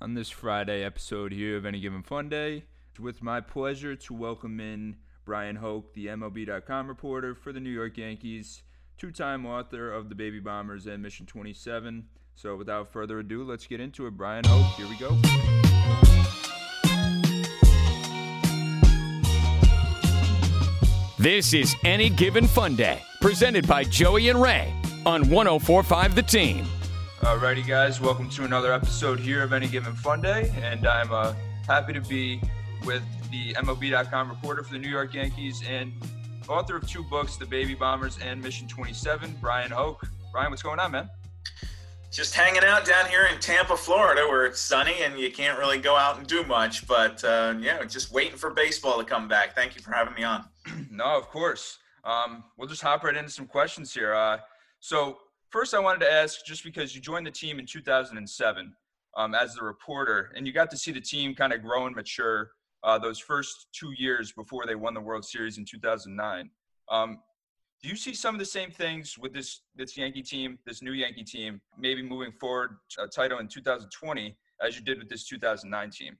on this Friday episode here of Any Given Funday. It's with my pleasure to welcome in Bryan Hoch, the MLB.com reporter for the New York Yankees, two time author of The Baby Bombers and Mission 27. So without further ado, let's get into it. Bryan Hoch, here we go. This is Any Given Funday, presented by Joey and Ray on 1045 The Team. Alrighty, guys, welcome to another episode here of Any Given Funday, and I'm uh, happy to be with the MLB.com reporter for the New York Yankees and author of two books, The Baby Bombers and Mission 27, Bryan Hoch. Bryan, what's going on, man? Just hanging out down here in Tampa, Florida, where it's sunny and you can't really go out and do much. But uh, yeah, just waiting for baseball to come back. Thank you for having me on. no, of course. Um, we'll just hop right into some questions here. Uh, so first, I wanted to ask, just because you joined the team in 2007 um, as the reporter, and you got to see the team kind of grow and mature uh, those first two years before they won the World Series in 2009. Um, do you see some of the same things with this this Yankee team, this new Yankee team, maybe moving forward a title in 2020 as you did with this 2009 team?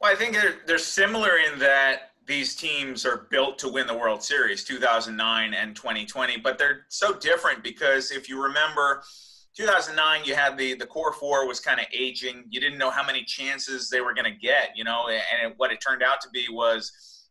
Well, I think they're, they're similar in that these teams are built to win the World Series, 2009 and 2020, but they're so different because if you remember, 2009 you had the the core four was kind of aging. You didn't know how many chances they were going to get, you know, and what it turned out to be was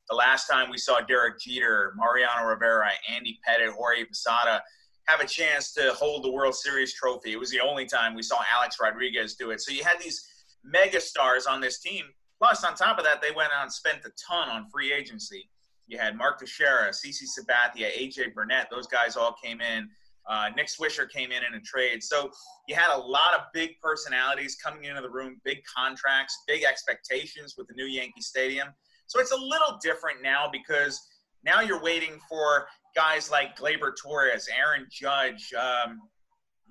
the last time we saw Derek Jeter, Mariano Rivera, Andy Pettitte, Jorge Posada have a chance to hold the World Series trophy. It was the only time we saw Alex Rodriguez do it. So you had these mega stars on this team. Plus, on top of that, they went out and spent a ton on free agency. You had Mark Teixeira, CC Sabathia, AJ Burnett. Those guys all came in. Uh, Nick Swisher came in in a trade. So you had a lot of big personalities coming into the room, big contracts, big expectations with the new Yankee Stadium. So it's a little different now because now you're waiting for guys like Gleyber Torres, Aaron Judge, um,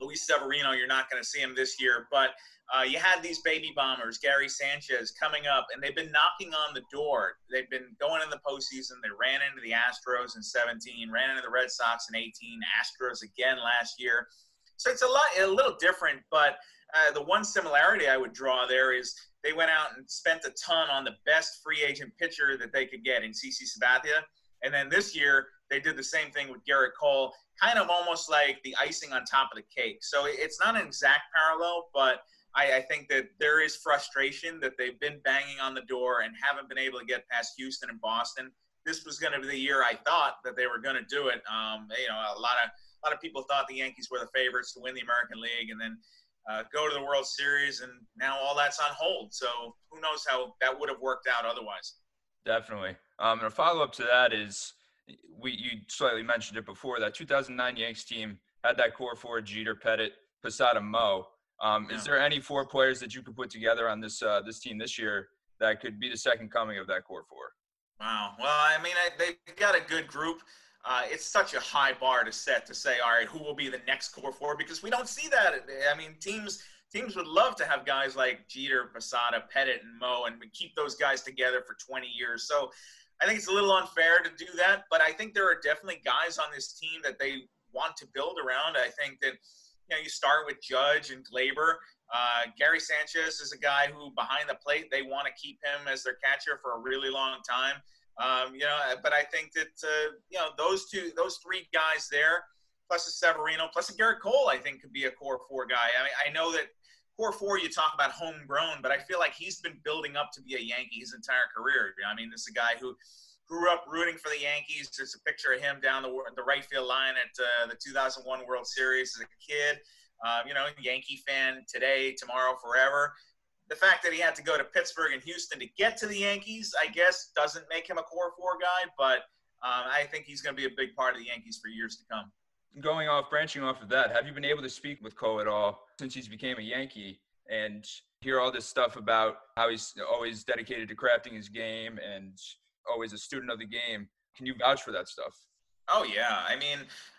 Luis Severino. You're not going to see him this year, but uh, you had these baby bombers, Gary Sanchez, coming up, and they've been knocking on the door. They've been going in the postseason. They ran into the Astros in 17, ran into the Red Sox in 18, Astros again last year. So it's a lot, a little different, but uh, the one similarity I would draw there is they went out and spent a ton on the best free agent pitcher that they could get in CC Sabathia. And then this year, they did the same thing with Gerrit Cole, kind of almost like the icing on top of the cake. So it's not an exact parallel, but I, I, think that there is frustration that they've been banging on the door and haven't been able to get past Houston and Boston. This was going to be the year I thought that they were going to do it. Um, you know, a lot of a lot of people thought the Yankees were the favorites to win the American League, and then uh, go to the World Series, and now all that's on hold. So who knows how that would have worked out otherwise? Definitely. Um, and a follow up to that is we you slightly mentioned it before that 2009 Yanks team had that core four Jeter, Pettitte, Posada, Mo. Um, yeah. Is there any four players that you could put together on this uh, this team this year that could be the second coming of that core four? Wow. Well, I mean, I, they've got a good group uh, it's such a high bar to set to say, all right, who will be the next core four? Because we don't see that. I mean, teams teams would love to have guys like Jeter, Posada, Pettitte, and Mo, and keep those guys together for 20 years. So I think it's a little unfair to do that, but I think there are definitely guys on this team that they want to build around. I think that you know you start with Judge and Gleyber. Uh, Gary Sanchez is a guy who, behind the plate, they want to keep him as their catcher for a really long time. Um, you know, but I think that uh, you know those two, those three guys there, plus a Severino, plus a Gerrit Cole, I think could be a core four guy. I mean, I know that core four, you talk about homegrown, but I feel like he's been building up to be a Yankee his entire career. I mean, this is a guy who grew up rooting for the Yankees. There's a picture of him down the the right field line at uh, the 2001 World Series as a kid. Um, you know, Yankee fan today, tomorrow, forever the fact that he had to go to Pittsburgh and Houston to get to the Yankees, I guess, doesn't make him a core four guy, but um, I think he's going to be a big part of the Yankees for years to come. Going off, branching off of that, have you been able to speak with Cole at all since he's became a Yankee and hear all this stuff about how he's always dedicated to crafting his game and always a student of the game? Can you vouch for that stuff? Oh yeah, I mean,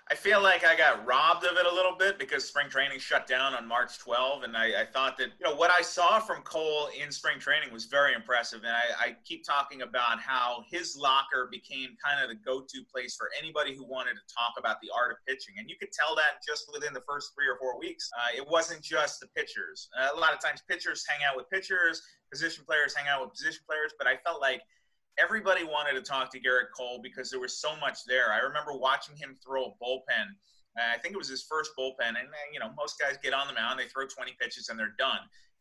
I feel like I got robbed of it a little bit because spring training shut down on March 12, and I, I thought that you know what I saw from Cole in spring training was very impressive, and I, I keep talking about how his locker became kind of the go-to place for anybody who wanted to talk about the art of pitching, and you could tell that just within the first three or four weeks. Uh, it wasn't just the pitchers. Uh, a lot of times, pitchers hang out with pitchers, position players hang out with position players, but I felt like everybody wanted to talk to Gerrit Cole because there was so much there. I remember watching him throw a bullpen. Uh, I think it was his first bullpen, and uh, you know most guys get on the mound, they throw 20 pitches, and they're done.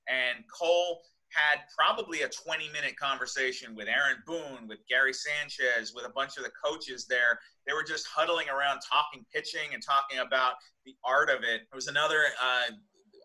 And Cole had probably a 20 minute conversation with Aaron Boone, with Gary Sanchez, with a bunch of the coaches there. They were just huddling around talking pitching and talking about the art of it. There was another uh,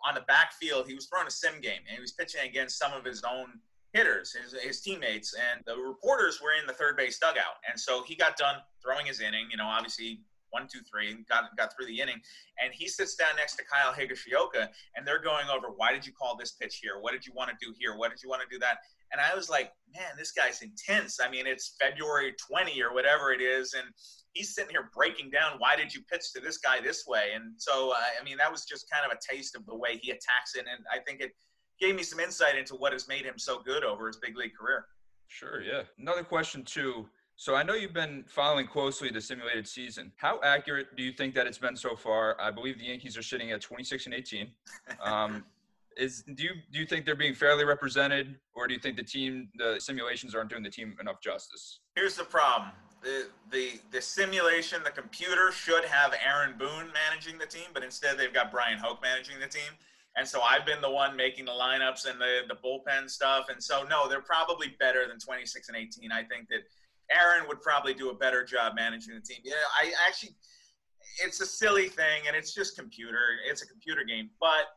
on the backfield. He was throwing a sim game and he was pitching against some of his own hitters, his, his teammates, and the reporters were in the third base dugout. And so he got done throwing his inning, you know, obviously one, two, three, got, got through the inning. And he sits down next to Kyle Higashioka, and they're going over, why did you call this pitch here? What did you want to do here? What did you want to do that? And I was like, man, this guy's intense. I mean, it's February 20 or whatever it is. And he's sitting here breaking down, why did you pitch to this guy this way? And so, uh, I mean, that was just kind of a taste of the way he attacks it. And I think it – gave me some insight into what has made him so good over his big league career. Sure, yeah. Another question too. So I know you've been following closely the simulated season. How accurate do you think that it's been so far? I believe the Yankees are sitting at 26 and 18. Um, is do you do you think they're being fairly represented, or do you think the team the simulations aren't doing the team enough justice? Here's the problem: the the the simulation, the computer should have Aaron Boone managing the team, but instead they've got Bryan Hoch managing the team. And so I've been the one making the lineups and the, the bullpen stuff. And so, no, they're probably better than 26 and 18. I think that Aaron would probably do a better job managing the team. Yeah, I actually, it's a silly thing and it's just computer. It's a computer game. But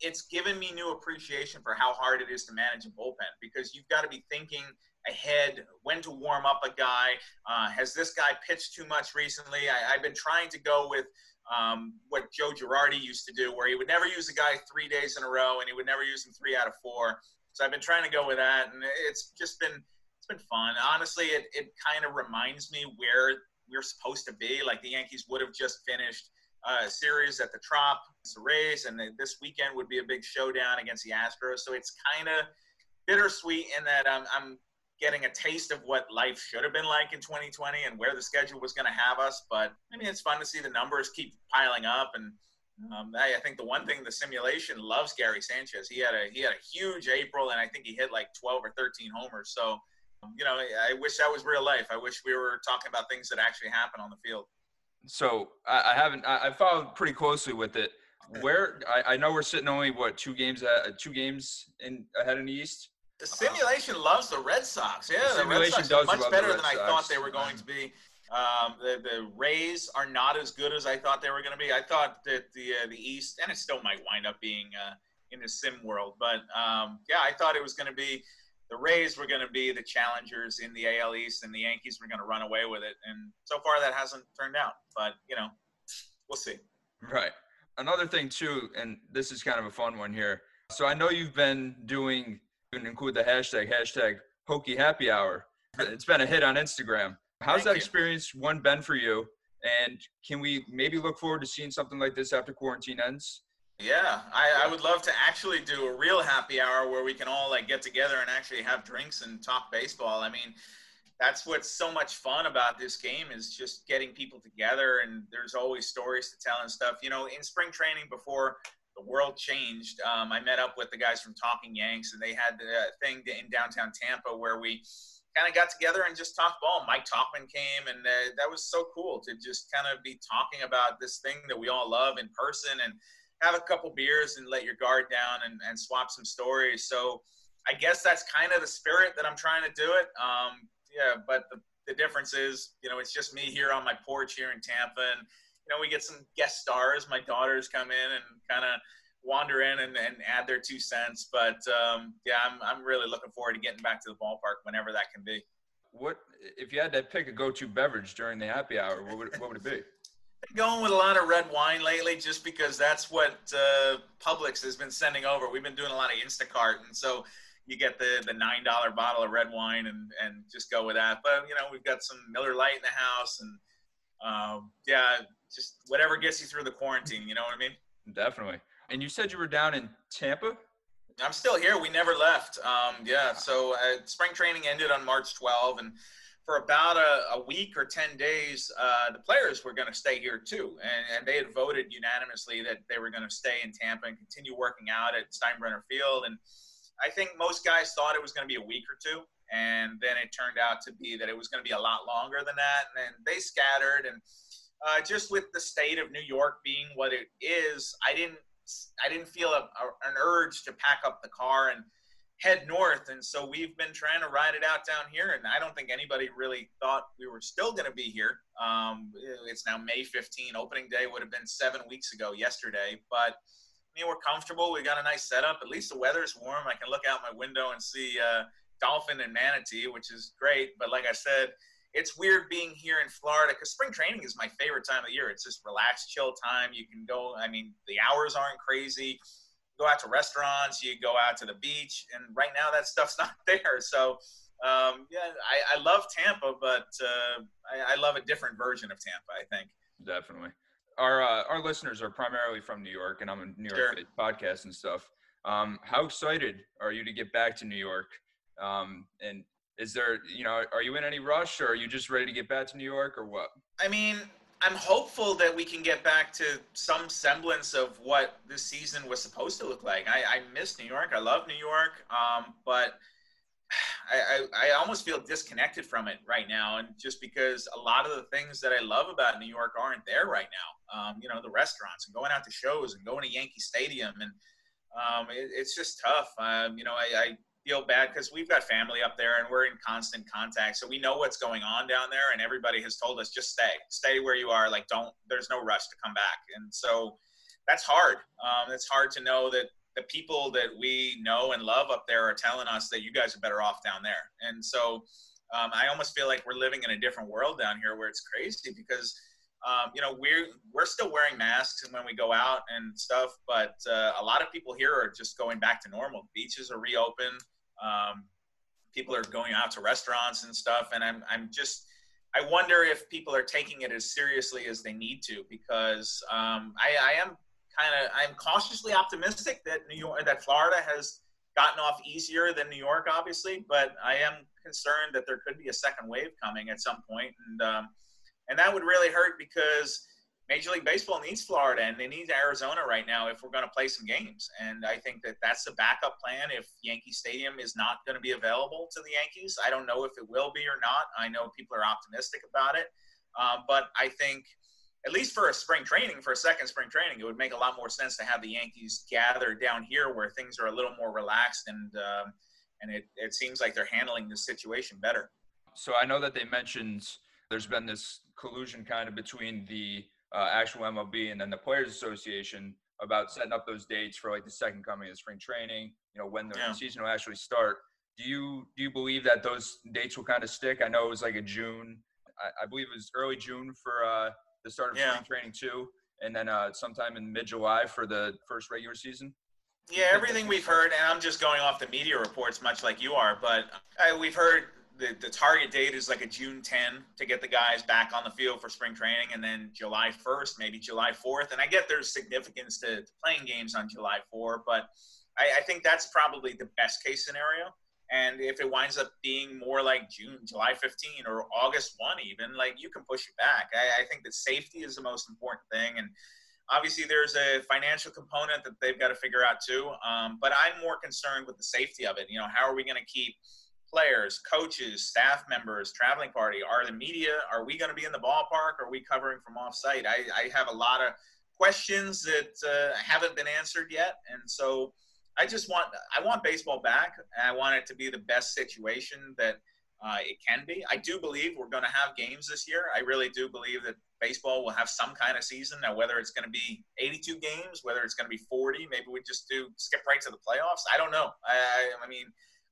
it's given me new appreciation for how hard it is to manage a bullpen because you've got to be thinking ahead when to warm up a guy. Uh, has this guy pitched too much recently? I, have been trying to go with um, what Joe Girardi used to do, where he would never use a guy three days in a row and he would never use him three out of four. So I've been trying to go with that, and it's just been it's been fun. Honestly, it it kind of reminds me where we're supposed to be. Like the Yankees would have just finished a series at the Trop, the Rays, and this weekend would be a big showdown against the Astros. So it's kind of bittersweet in that I'm, I'm getting a taste of what life should have been like in 2020 and where the schedule was going to have us. But I mean, it's fun to see the numbers keep piling up. And um, I, I, think the one thing the simulation loves Gary Sanchez. He had a he had a huge April, and I think he hit like 12 or 13 homers. So, um, you know, I wish that was real life. I wish we were talking about things that actually happen on the field. So I, I haven't. I, I followed pretty closely with it. Where I, I know we're sitting only what two games at, two games in ahead in the East. The simulation loves the Red Sox. Yeah, the, the Red Sox are much better than I thought they were going to be. Um, the, the Rays are not as good as I thought they were going to be. I thought that the uh, the East, and it still might wind up being uh, in the sim world, but um, yeah, I thought it was going to be the Rays were going to be the challengers in the AL East, and the Yankees were going to run away with it. And so far, that hasn't turned out. But you know, we'll see. Right. Another thing too, and this is kind of a fun one here. So I know you've been doing and include the hashtag hashtag Hochy Happy Hour. It's been a hit on Instagram. How's Thank that you. experience one been for you? And can we maybe look forward to seeing something like this after quarantine ends? Yeah, I, I, would love to actually do a real happy hour where we can all like get together and actually have drinks and talk baseball. I mean, that's what's so much fun about this game is just getting people together and there's always stories to tell and stuff. You know, in spring training before the world changed. Um, I met up with the guys from Talking Yanks, and they had the thing in downtown Tampa where we kind of got together and just talked ball. Mike Tauchman came, and uh, that was so cool to just kind of be talking about this thing that we all love in person and have a couple beers and let your guard down and, and swap some stories. So I guess that's kind of the spirit that I'm trying to do it. Um, yeah, but the, the difference is, you know, it's just me here on my porch here in Tampa, and you know, we get some guest stars. My daughters come in and kind of wander in and, and add their two cents. But um, yeah, I'm, I'm really looking forward to getting back to the ballpark whenever that can be. What if you had to pick a go-to beverage during the happy hour? What would what would it be? going with a lot of red wine lately, just because that's what uh, Publix has been sending over. We've been doing a lot of Instacart, and so you get the the nine dollar bottle of red wine and and just go with that. But you know, we've got some Miller Lite in the house and um, yeah, just whatever gets you through the quarantine. You know what I mean? Definitely. And you said you were down in Tampa. I'm still here. We never left. Um, yeah. So uh, spring training ended on March 12, and for about a, a week or 10 days, uh, the players were going to stay here too. And, and, they had voted unanimously that they were going to stay in Tampa and continue working out at Steinbrenner Field. And I think most guys thought it was going to be a week or two. And then it turned out to be that it was going to be a lot longer than that. And then they scattered. And uh, just with the state of New York being what it is, I didn't I didn't feel a, a, an urge to pack up the car and head north. And so we've been trying to ride it out down here. And I don't think anybody really thought we were still going to be here. Um, it's now May 15. Opening day would have been seven weeks ago yesterday. But I mean, we're comfortable. We got a nice setup. At least the weather's warm. I can look out my window and see uh, dolphin and manatee, which is great. But like I said, it's weird being here in Florida because spring training is my favorite time of the year. It's just relaxed, chill time. You can go. I mean, the hours aren't crazy go out to restaurants, you go out to the beach, and right now that stuff's not there. So um, yeah, I, I, love Tampa, but uh, I, I, love a different version of Tampa. I think definitely. Our uh, our listeners are primarily from New York, and I'm a New York sure. podcast and stuff. Um, how excited are you to get back to New York? Um, and is there, you know, are you in any rush, or are you just ready to get back to New York, or what? I mean, I'm hopeful that we can get back to some semblance of what this season was supposed to look like. I, I miss New York. I love New York, um, but I, I, I, almost feel disconnected from it right now, and just because a lot of the things that I love about New York aren't there right now. Um, you know, the restaurants and going out to shows and going to Yankee Stadium, and um, it, it's just tough. Um, you know, I, I feel bad because we've got family up there and we're in constant contact. So we know what's going on down there, and everybody has told us just stay, stay where you are. Like, don't, there's no rush to come back. And so that's hard. Um, it's hard to know that the people that we know and love up there are telling us that you guys are better off down there. And so um, I almost feel like we're living in a different world down here where it's crazy because. Um, you know, we're we're still wearing masks and when we go out and stuff, but uh, a lot of people here are just going back to normal. Beaches are reopened. Um, people are going out to restaurants and stuff, and I'm I'm just I wonder if people are taking it as seriously as they need to because um, I, I am kind of I'm cautiously optimistic that New York that Florida has gotten off easier than New York, obviously, but I am concerned that there could be a second wave coming at some point, and um, and that would really hurt because Major League Baseball needs Florida and they need Arizona right now if we're going to play some games. And I think that that's the backup plan if Yankee Stadium is not going to be available to the Yankees. I don't know if it will be or not. I know people are optimistic about it. Um, but I think, at least for a spring training, for a second spring training, it would make a lot more sense to have the Yankees gather down here where things are a little more relaxed and, um, and it, it seems like they're handling the situation better. So I know that they mentioned there's been this collusion kind of between the uh, actual MLB and then the Players Association about setting up those dates for like the second coming of spring training. You know when the yeah. season will actually start. Do you do you believe that those dates will kind of stick? I know it was like a June. I, I believe it was early June for uh, the start of yeah. spring training too, and then uh, sometime in mid July for the first regular season. Yeah, everything we've heard, and I'm just going off the media reports, much like you are, but uh, we've heard the, the target date is like a June 10 to get the guys back on the field for spring training, and then July 1st, maybe July 4th. And I get there's significance to, playing games on July 4, but I, I, think that's probably the best case scenario. And if it winds up being more like June, July 15, or August 1, even, like you can push it back. I, I think that safety is the most important thing. And obviously, there's a financial component that they've got to figure out too. Um, but I'm more concerned with the safety of it. You know, how are we going to keep players, coaches, staff members, traveling party? Are the media, are we going to be in the ballpark? Are we covering from offsite? I, I have a lot of questions that uh, haven't been answered yet. And so I just want, I want baseball back. I want it to be the best situation that uh, it can be. I do believe we're going to have games this year. I really do believe that baseball will have some kind of season. Now, whether it's going to be 82 games, whether it's going to be 40, maybe we just do skip right to the playoffs. I don't know. I, I mean,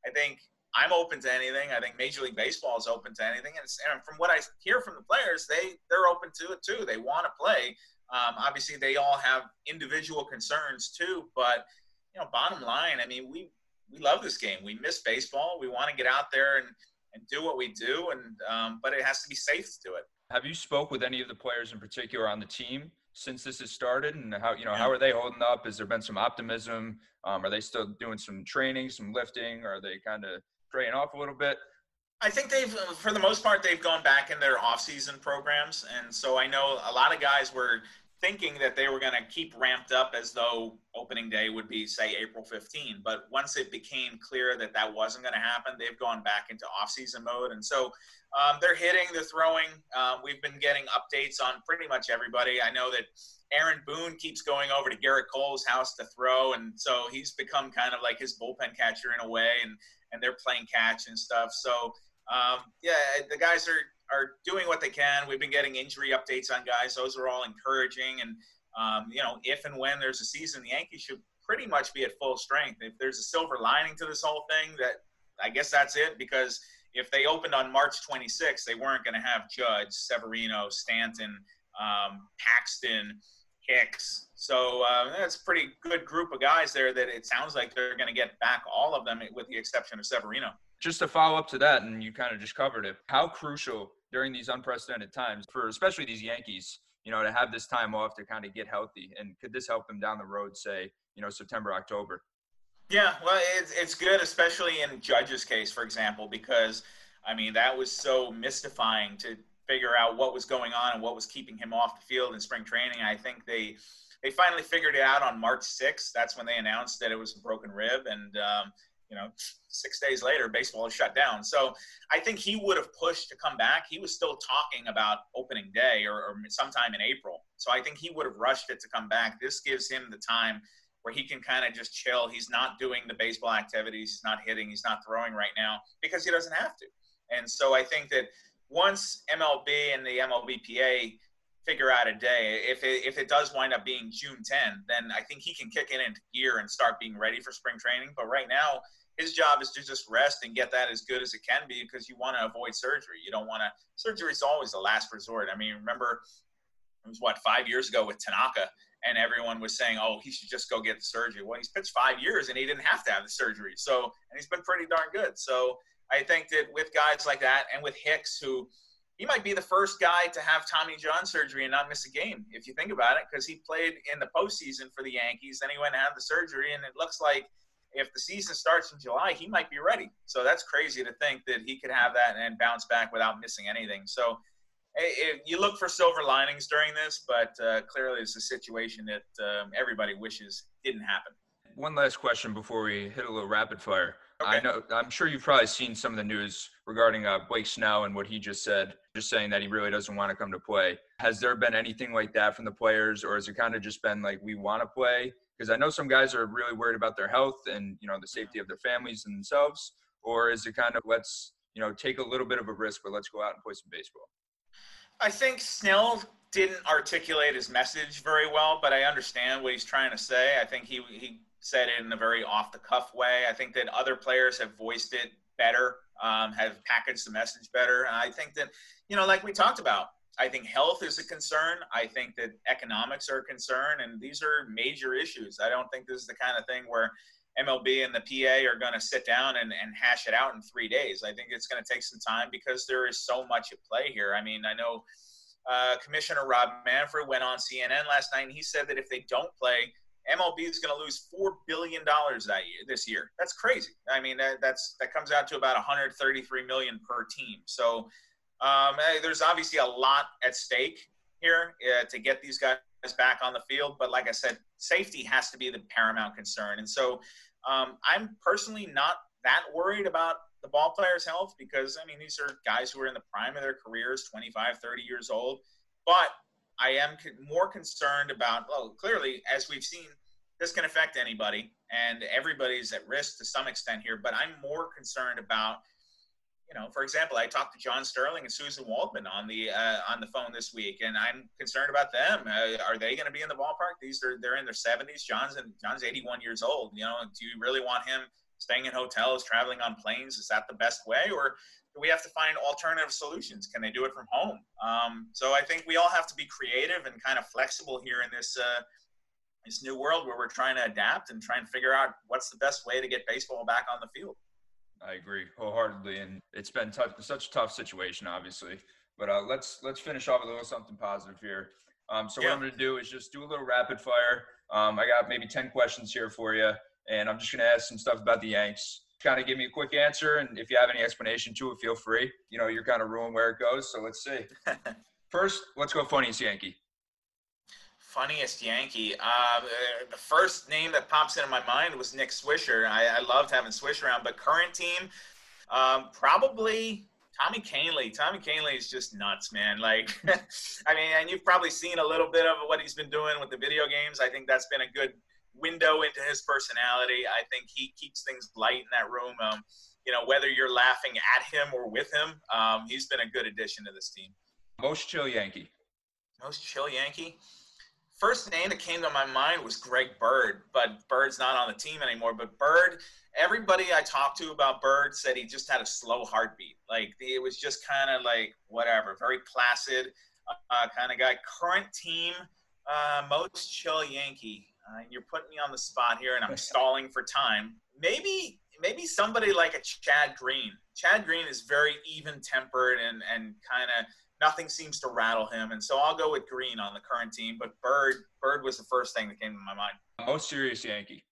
I think I'm open to anything. I think Major League Baseball is open to anything, and, and from what I hear from the players, they they're open to it too. They want to play. Um, obviously, they all have individual concerns too, but you know, bottom line, I mean, we we love this game. We miss baseball. We want to get out there and and do what we do, and um, but it has to be safe to do it. Have you spoke with any of the players in particular on the team since this has started, and how you know how are they holding up? Has there been some optimism? Um, are they still doing some training, some lifting? Are they kind of straying off a little bit? I think they've, for the most part, they've gone back in their off-season programs, and so I know a lot of guys were thinking that they were going to keep ramped up as though opening day would be say April 15 but once it became clear that that wasn't going to happen they've gone back into off-season mode. And so um, they're hitting they're throwing. Um, we've been getting updates on pretty much everybody. I know that aaron boone keeps going over to gerrit cole's house to throw. And so he's become kind of like his bullpen catcher in a way. And and they're playing catch and stuff so um, yeah the guys are are doing what they can. We've been getting injury updates on guys; those are all encouraging. And um, you know, if and when there's a season, the Yankees should pretty much be at full strength. If there's a silver lining to this whole thing, that I guess that's it. Because if they opened on March 26th, they weren't going to have Judge, Severino, Stanton, um, Paxton, Hicks. So uh, that's a pretty good group of guys there. That it sounds like they're going to get back all of them, with the exception of Severino just to follow up to that, and you kind of just covered it. How crucial during these unprecedented times for especially these Yankees, you know, to have this time off to kind of get healthy, and could this help them down the road, say, you know, September, October? Yeah, well, it's it's good, especially in Judge's case, for example, because I mean that was so mystifying to figure out what was going on and what was keeping him off the field in spring training. I think they they finally figured it out on March 6th. That's when they announced that it was a broken rib, and um, you know, six days later, baseball is shut down. So I think he would have pushed to come back. He was still talking about opening day or, or sometime in April. So I think he would have rushed it to come back. This gives him the time where he can kind of just chill. He's not doing the baseball activities. He's not hitting. He's not throwing right now because he doesn't have to. And so I think that once MLB and the MLBPA figure out a day, if it, if it does wind up being June 10, then I think he can kick it into gear and start being ready for spring training. But right now, his job is to just rest and get that as good as it can be because you want to avoid surgery. You don't want to. Surgery is always the last resort. I mean, remember it was what five years ago with Tanaka, and everyone was saying, "Oh, he should just go get the surgery." Well, he's pitched five years and he didn't have to have the surgery. So, and he's been pretty darn good. So, I think that with guys like that, and with Hicks, who he might be the first guy to have Tommy John surgery and not miss a game, if you think about it, because he played in the postseason for the Yankees. Then he went and had the surgery, and it looks like if the season starts in July, he might be ready. So that's crazy to think that he could have that and bounce back without missing anything. So it, you look for silver linings during this, but uh, clearly it's a situation that um, everybody wishes didn't happen. One last question before we hit a little rapid fire. Okay. I know I'm sure you've probably seen some of the news regarding uh, Blake Snell and what he just said, just saying that he really doesn't want to come to play. Has there been anything like that from the players, or has it kind of just been like we want to play? Because I know some guys are really worried about their health and you know the safety of their families and themselves, or is it kind of let's you know take a little bit of a risk, but let's go out and play some baseball? I think Snell didn't articulate his message very well, but I understand what he's trying to say. I think he he said it in a very off the cuff way. I think that other players have voiced it better, um, have packaged the message better. And I think that, you know, like we talked about, I think health is a concern. I think that economics are a concern, and these are major issues. I don't think this is the kind of thing where MLB and the PA are going to sit down and, and hash it out in three days. I think it's going to take some time because there is so much at play here. I mean, I know uh, Commissioner Rob Manfred went on CNN last night and he said that if they don't play, MLB is going to lose four billion dollars that year this year. That's crazy. I mean, that, that's that comes out to about 133 million per team. So um, there's obviously a lot at stake here uh, to get these guys back on the field. But like I said, safety has to be the paramount concern. And so um, I'm personally not that worried about the ball players' health because I mean these are guys who are in the prime of their careers, 25, 30 years old. But I am more concerned about, well, clearly, as we've seen, this can affect anybody, and everybody's at risk to some extent here. But I'm more concerned about, you know, for example, I talked to John Sterling and Suzyn Waldman on the uh, on the phone this week, and I'm concerned about them. Uh, are they going to be in the ballpark? These are they're in their 70s. John's John's 81 years old. You know, do you really want him staying in hotels, traveling on planes? Is that the best way, or we have to find alternative solutions. Can they do it from home? Um, so I think we all have to be creative and kind of flexible here in this uh, this new world where we're trying to adapt and try and figure out what's the best way to get baseball back on the field. I agree wholeheartedly, and it's been tough, such a tough situation, obviously. But uh, let's let's finish off with a little something positive here. Um, so Yeah. what I'm going to do is just do a little rapid fire. Um, I got maybe 10 questions here for you, and I'm just going to ask some stuff about the Yanks. Kind of give me a quick answer, and if you have any explanation to it, feel free. You know, you're kind of ruling where it goes, so let's see. First, let's go funniest Yankee. Funniest Yankee. Uh, the first name that pops into my mind was Nick Swisher. I, I loved having Swish around, but current team, um, probably Tommy Kahnle. Tommy Kahnle is just nuts, man. Like, I mean, and you've probably seen a little bit of what he's been doing with the video games. I think that's been a good window into his personality. I think he keeps things light in that room. Um, you know, whether you're laughing at him or with him, um, he's been a good addition to this team. Most chill Yankee. Most chill Yankee. First name that came to my mind was Greg Bird, but Bird's not on the team anymore. But Bird, everybody I talked to about Bird said he just had a slow heartbeat. Like it was just kind of like whatever, very placid uh, kind of guy. Current team, uh, most chill Yankee. Uh, you're putting me on the spot here, and I'm stalling for time. Maybe, maybe somebody like a Chad Green. Chad Green is very even tempered and and kind of nothing seems to rattle him. And so I'll go with Green on the current team. But Bird, Bird was the first thing that came to my mind. Most serious Yankee.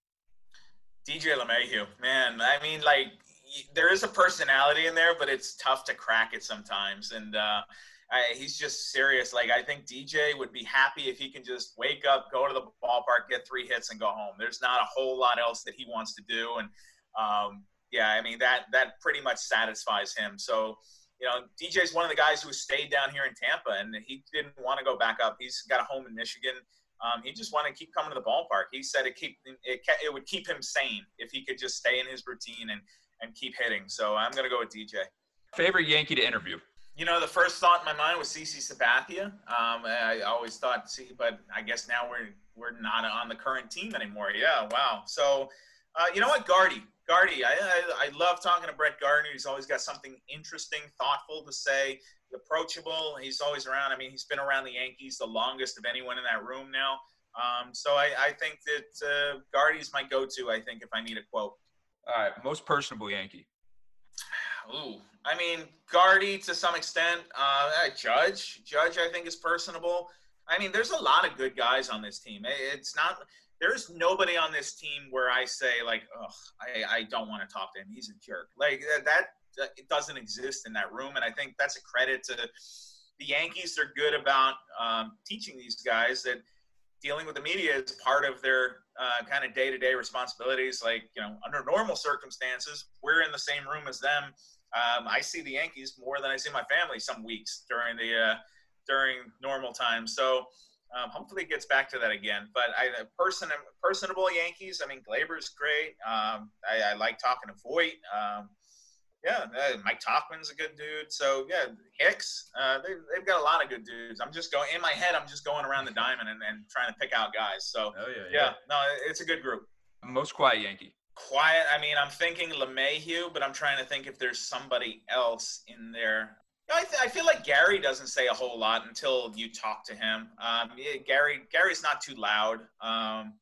DJ LeMahieu, man. I mean, like there is a personality in there, but it's tough to crack it sometimes. And uh, I, he's just serious. Like I think DJ would be happy if he can just wake up, go to the ballpark, get three hits, and go home. There's not a whole lot else that he wants to do. And um, yeah, I mean that that pretty much satisfies him. So you know, DJ's one of the guys who stayed down here in Tampa, and he didn't want to go back up. He's got a home in Michigan. Um, he just wanted to keep coming to the ballpark. He said it keep it, it would keep him sane if he could just stay in his routine and and keep hitting. So I'm gonna go with DJ. Favorite Yankee to interview. You know, the first thought in my mind was CC Sabathia. Um, I always thought, see, but I guess now we're we're not on the current team anymore. Yeah, wow. So, uh, you know what, Gardy, Gardy, I, I I love talking to Brett Gardner. He's always got something interesting, thoughtful to say. Approachable. He's always around. I mean, he's been around the Yankees the longest of anyone in that room now. Um, so I, I think that uh, Gardy's my go-to. I think if I need a quote. All right, most personable Yankee. Ooh, I mean, Gardy to some extent. Uh, Judge, Judge, I think is personable. I mean, there's a lot of good guys on this team. It's not. There's nobody on this team where I say like, ugh, I, I don't want to talk to him. He's a jerk. Like that, that that- it doesn't exist in that room, and I think that's a credit to the Yankees. They're good about um, teaching these guys that dealing with the media is part of their uh, kind of day-to-day responsibilities. Like you know, under normal circumstances, we're in the same room as them. Um, I see the Yankees more than I see my family some weeks during the uh, during normal times. So um, hopefully it gets back to that again. But I person personable Yankees. I mean, Gleyber's great. Um, I, I like talking to Voit. Yeah, uh, Mike Tauchman's a good dude. So yeah, Hicks. Uh, they, they've got a lot of good dudes. I'm just going in my head. I'm just going around the diamond and, and trying to pick out guys. So Oh yeah, yeah, no, it's a good group. Most quiet Yankee. Quiet. I mean, I'm thinking LeMahieu, but I'm trying to think if there's somebody else in there. You know, I, th- I feel like Gary doesn't say a whole lot until you talk to him. Um, yeah, Gary Gary's not too loud. Um,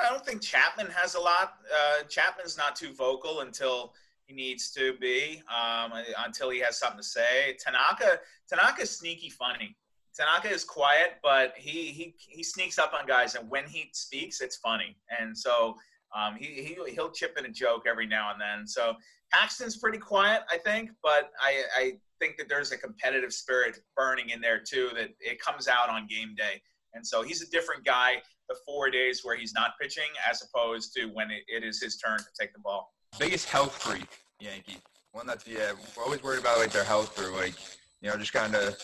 I don't think Chapman has a lot. Uh, Chapman's not too vocal until needs to be. Um, until he has something to say. Tanaka Tanaka's sneaky funny. Tanaka is quiet, but he he he sneaks up on guys, and when he speaks, it's funny. And so um, he, he he'll chip in a joke every now and then. So Paxton's pretty quiet, I think, but I, I think that there's a competitive spirit burning in there too. That it comes out on game day, and so he's a different guy. The four days where he's not pitching, as opposed to when it, it is his turn to take the ball. Biggest health freak Yankee. One that's yeah, always worried about like their health or like you know just kind of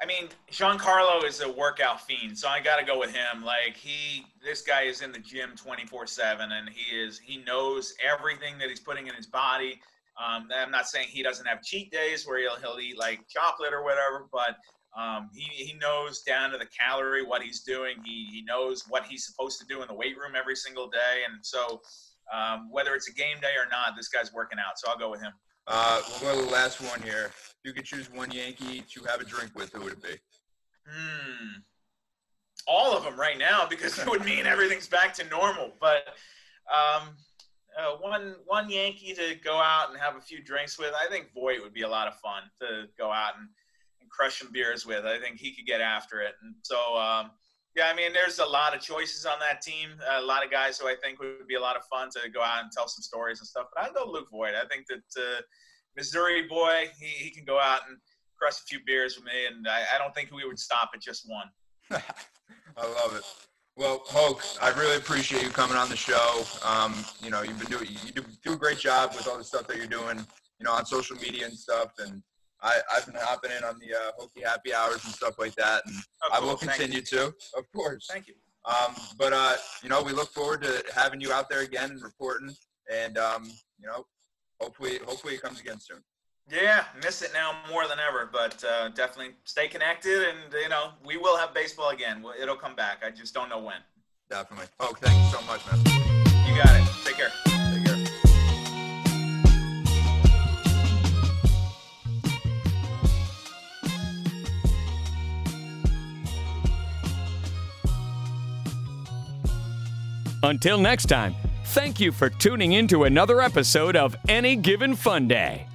I mean, Giancarlo is a workout fiend, so I got to go with him. Like he, this guy is in the gym 24/7, and he is he knows everything that he's putting in his body. Um, I'm not saying he doesn't have cheat days where he'll he'll eat like chocolate or whatever, but um, he he knows down to the calorie what he's doing. He he knows what he's supposed to do in the weight room every single day, and so um, whether it's a game day or not, this guy's working out. So I'll go with him. Uh, we'll go to the last one here. If you could choose one Yankee to have a drink with, who would it be? Hmm. All of them right now because it would mean everything's back to normal. But um, uh, one one Yankee to go out and have a few drinks with, I think Voit would be a lot of fun to go out and, and crush some beers with. I think he could get after it. And so, um, yeah, I mean, there's a lot of choices on that team. A lot of guys who I think would be a lot of fun to go out and tell some stories and stuff. But I go Luke Voit. I think that uh, Missouri boy, he, he can go out and crush a few beers with me, and I, I don't think we would stop at just one. I love it. Well, Hoch, I really appreciate you coming on the show. Um, you know, you've been doing you do, do a great job with all the stuff that you're doing, you know, on social media and stuff. And I, I've been hopping in on the uh, Hochy happy hours and stuff like that, and I cool. will continue to, of course. Thank you. Um, but uh, you know, we look forward to having you out there again and reporting, and um, you know, hopefully, hopefully it comes again soon. Yeah, miss it now more than ever, but uh, definitely stay connected, and you know we will have baseball again. It'll come back. I just don't know when. Definitely. Oh, thank you so much, man. You got it. Take care. Until next time, thank you for tuning in to another episode of Any Given Funday.